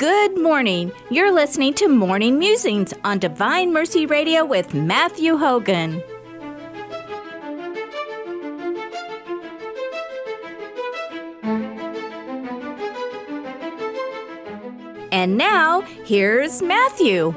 Good morning. You're listening to Morning Musings on Divine Mercy Radio with Matthew Hogan. And now, here's Matthew.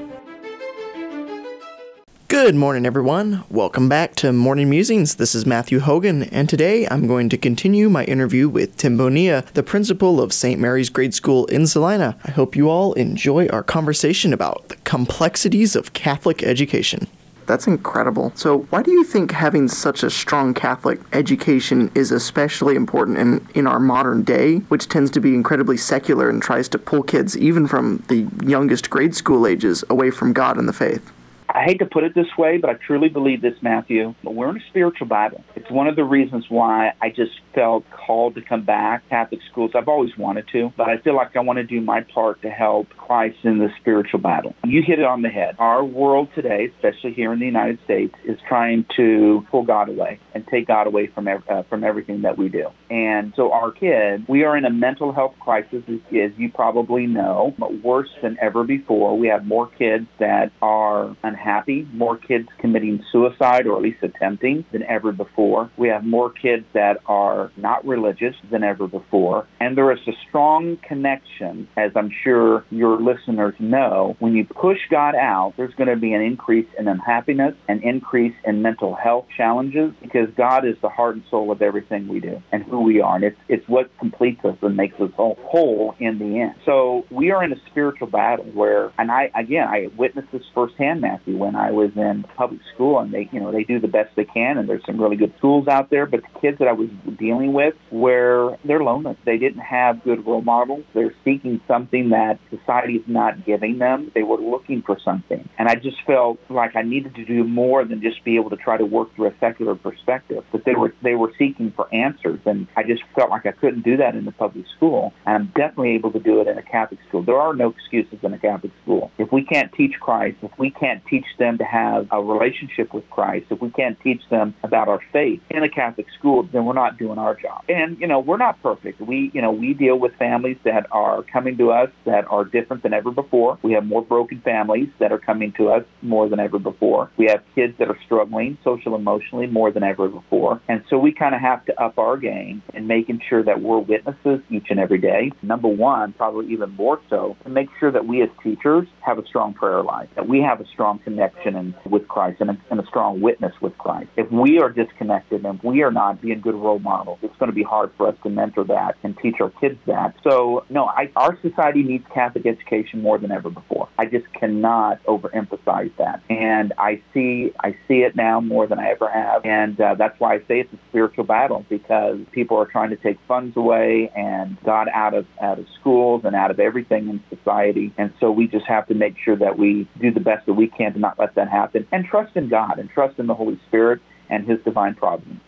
Good morning, everyone. Welcome back to Morning Musings. This is Matthew Hogan, and today I'm going to continue my interview with Tym Bonilla, the principal of St. Mary's Grade School in Salina. I hope you all enjoy our conversation about the complexities of Catholic education. That's incredible. So, why do you think having such a strong Catholic education is especially important in, in our modern day, which tends to be incredibly secular and tries to pull kids, even from the youngest grade school ages, away from God and the faith? I hate to put it this way, but I truly believe this, Matthew. We're in a spiritual battle. It's one of the reasons why I just felt called to come back Catholic schools. I've always wanted to, but I feel like I want to do my part to help Christ in the spiritual battle. You hit it on the head. Our world today, especially here in the United States, is trying to pull God away and take God away from uh, from everything that we do. And so our kids, we are in a mental health crisis, as you probably know, but worse than ever before. We have more kids that are unhappy unhappy, more kids committing suicide or at least attempting than ever before. We have more kids that are not religious than ever before. And there is a strong connection, as I'm sure your listeners know, when you push God out, there's going to be an increase in unhappiness, an increase in mental health challenges, because God is the heart and soul of everything we do and who we are. And it's, it's what completes us and makes us all whole in the end. So we are in a spiritual battle where, and I, again, I witnessed this firsthand, Matthew when I was in public school, and they, you know, they do the best they can, and there's some really good schools out there. But the kids that I was dealing with, where they're lonely, they didn't have good role models. They're seeking something that society is not giving them. They were looking for something, and I just felt like I needed to do more than just be able to try to work through a secular perspective. But they were they were seeking for answers, and I just felt like I couldn't do that in the public school. And I'm definitely able to do it in a Catholic school. There are no excuses in a Catholic school. If we can't teach Christ, if we can't teach teach them to have a relationship with Christ, if we can't teach them about our faith in a Catholic school, then we're not doing our job. And, you know, we're not perfect. We, you know, we deal with families that are coming to us that are different than ever before. We have more broken families that are coming to us more than ever before. We have kids that are struggling social emotionally more than ever before. And so we kind of have to up our game in making sure that we're witnesses each and every day. Number one, probably even more so, to make sure that we as teachers have a strong prayer life, that we have a strong connection and, with Christ and a, and a strong witness with Christ. If we are disconnected and we are not being good role models, it's going to be hard for us to mentor that and teach our kids that. So, no, I, our society needs Catholic education more than ever before. I just cannot overemphasize that, and I see I see it now more than I ever have, and uh, that's why I say it's a spiritual battle because people are trying to take funds away and God out of out of schools and out of everything in society, and so we just have to make sure that we do the best that we can to not let that happen, and trust in God and trust in the Holy Spirit and His divine providence.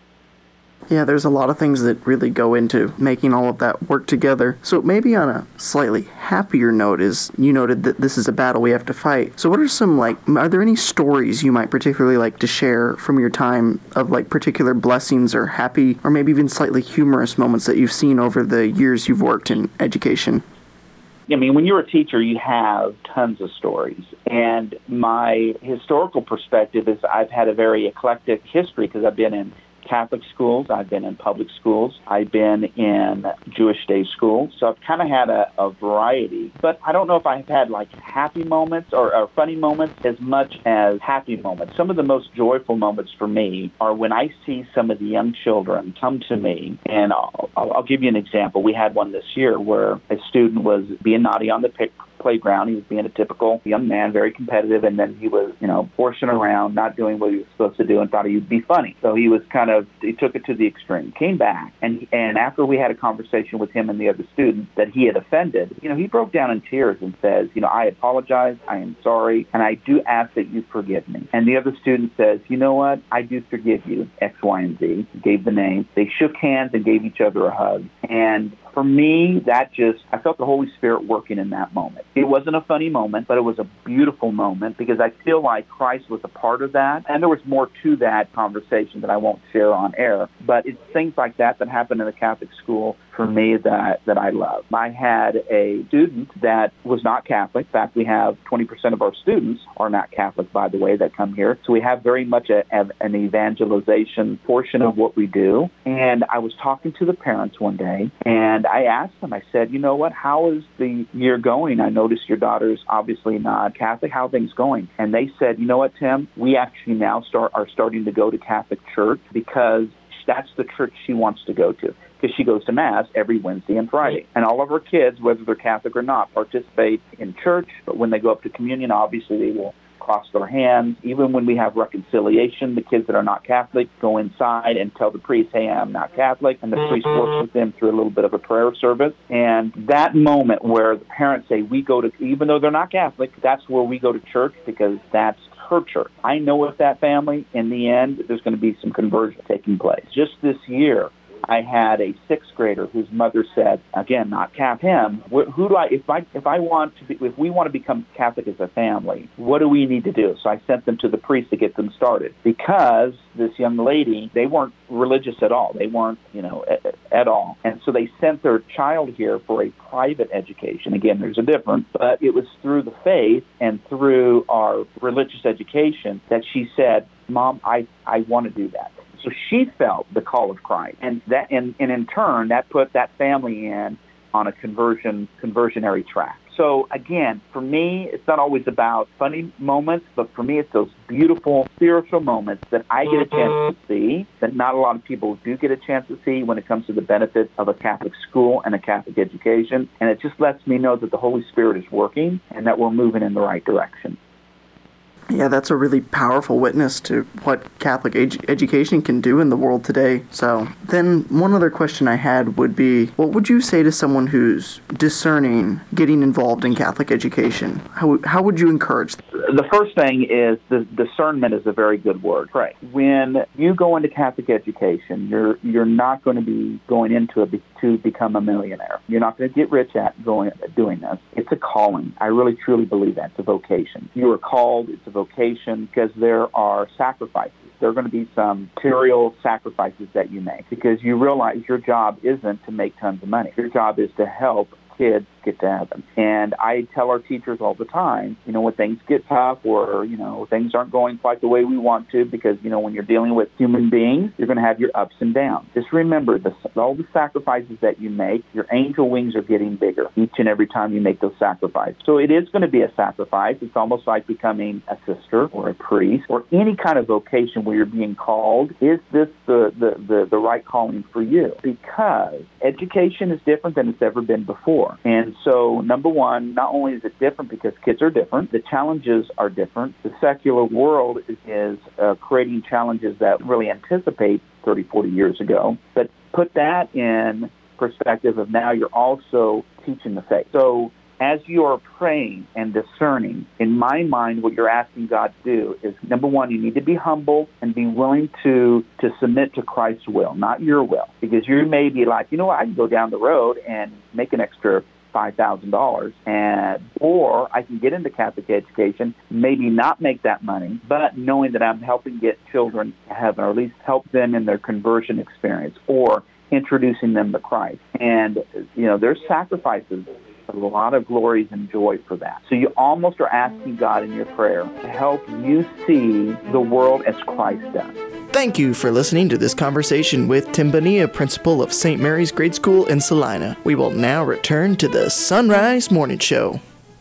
Yeah, there's a lot of things that really go into making all of that work together. So maybe on a slightly happier note is you noted that this is a battle we have to fight. So what are some like are there any stories you might particularly like to share from your time of like particular blessings or happy or maybe even slightly humorous moments that you've seen over the years you've worked in education? I mean, when you're a teacher, you have tons of stories. And my historical perspective is I've had a very eclectic history because I've been in Catholic schools. I've been in public schools. I've been in Jewish day schools. So I've kind of had a, a variety. But I don't know if I've had like happy moments or, or funny moments as much as happy moments. Some of the most joyful moments for me are when I see some of the young children come to me. And I'll, I'll give you an example. We had one this year where a student was being naughty on the pick playground. He was being a typical young man, very competitive, and then he was, you know, horsing around, not doing what he was supposed to do, and thought he'd be funny. So he was kind of he took it to the extreme. Came back, and and after we had a conversation with him and the other students that he had offended, you know, he broke down in tears and says, you know, I apologize, I am sorry, and I do ask that you forgive me. And the other student says, you know what, I do forgive you, X, Y, and Z. Gave the name. They shook hands and gave each other a hug, and for me, that just, I felt the Holy Spirit working in that moment. It wasn't a funny moment, but it was a beautiful moment because I feel like Christ was a part of that. And there was more to that conversation that I won't share on air. But it's things like that that happen in the Catholic school for me that, that I love. I had a student that was not Catholic. In fact, we have 20% of our students are not Catholic, by the way, that come here. So we have very much a, a, an evangelization portion of what we do. And I was talking to the parents one day, and I asked them, I said, you know what, how is the year going? I noticed your daughter's obviously not Catholic. How things going? And they said, you know what, Tym, we actually now start are starting to go to Catholic church because that's the church she wants to go to because she goes to mass every Wednesday and Friday. And all of her kids, whether they're Catholic or not, participate in church. But when they go up to communion, obviously they will cross their hands. Even when we have reconciliation, the kids that are not Catholic go inside and tell the priest, hey, I'm not Catholic. And the priest mm-hmm. works with them through a little bit of a prayer service. And that moment where the parents say, we go to, even though they're not Catholic, that's where we go to church because that's her church. I know with that family, in the end, there's going to be some conversion taking place. Just this year, I had a sixth grader whose mother said, again, not cap him. Who do I? If I if I want to be, if we want to become Catholic as a family, what do we need to do? So I sent them to the priest to get them started because this young lady, they weren't religious at all. They weren't, you know, at, at all. And so they sent their child here for a private education. Again, there's a difference, but it was through the faith and through our religious education that she said, "Mom, I I want to do that." So she felt the call of Christ, and that, and, and in turn, that put that family in on a conversion conversionary track. So again, for me, it's not always about funny moments, but for me, it's those beautiful spiritual moments that I get a chance to mm-hmm. see that not a lot of people do get a chance to see when it comes to the benefits of a Catholic school and a Catholic education. And it just lets me know that the Holy Spirit is working and that we're moving in the right direction. Yeah, that's a really powerful witness to what Catholic ed- education can do in the world today. So, then one other question I had would be what would you say to someone who's discerning getting involved in Catholic education? How, how would you encourage them? The first thing is the discernment is a very good word. Right. When you go into Catholic education, you're you're not going to be going into it to become a millionaire. You're not going to get rich at going doing this. It's a calling. I really truly believe that. It's a vocation. You are called. It's a vocation because there are sacrifices. There are going to be some material sacrifices that you make because you realize your job isn't to make tons of money. Your job is to help kids get to heaven. And I tell our teachers all the time, you know, when things get tough or, you know, things aren't going quite the way we want to, because, you know, when you're dealing with human beings, you're going to have your ups and downs. Just remember the, all the sacrifices that you make, your angel wings are getting bigger each and every time you make those sacrifices. So it is going to be a sacrifice. It's almost like becoming a sister or a priest or any kind of vocation where you're being called. Is this the, the, the, the right calling for you? Because education is different than it's ever been before. And so, number one, not only is it different because kids are different, the challenges are different. The secular world is, is uh, creating challenges that really anticipate 30, 40 years ago. But put that in perspective of now you're also teaching the faith. So as you are praying and discerning, in my mind, what you're asking God to do is number one, you need to be humble and be willing to to submit to Christ's will, not your will, because you may be like, you know, what, I can go down the road and make an extra five thousand dollars and or I can get into Catholic education, maybe not make that money, but knowing that I'm helping get children to heaven or at least help them in their conversion experience or introducing them to Christ. And you know, there's sacrifices a lot of glories and joy for that. So you almost are asking God in your prayer to help you see the world as Christ does. Thank you for listening to this conversation with Tym Bonilla, principal of St. Mary's Grade School in Salina. We will now return to the Sunrise Morning Show.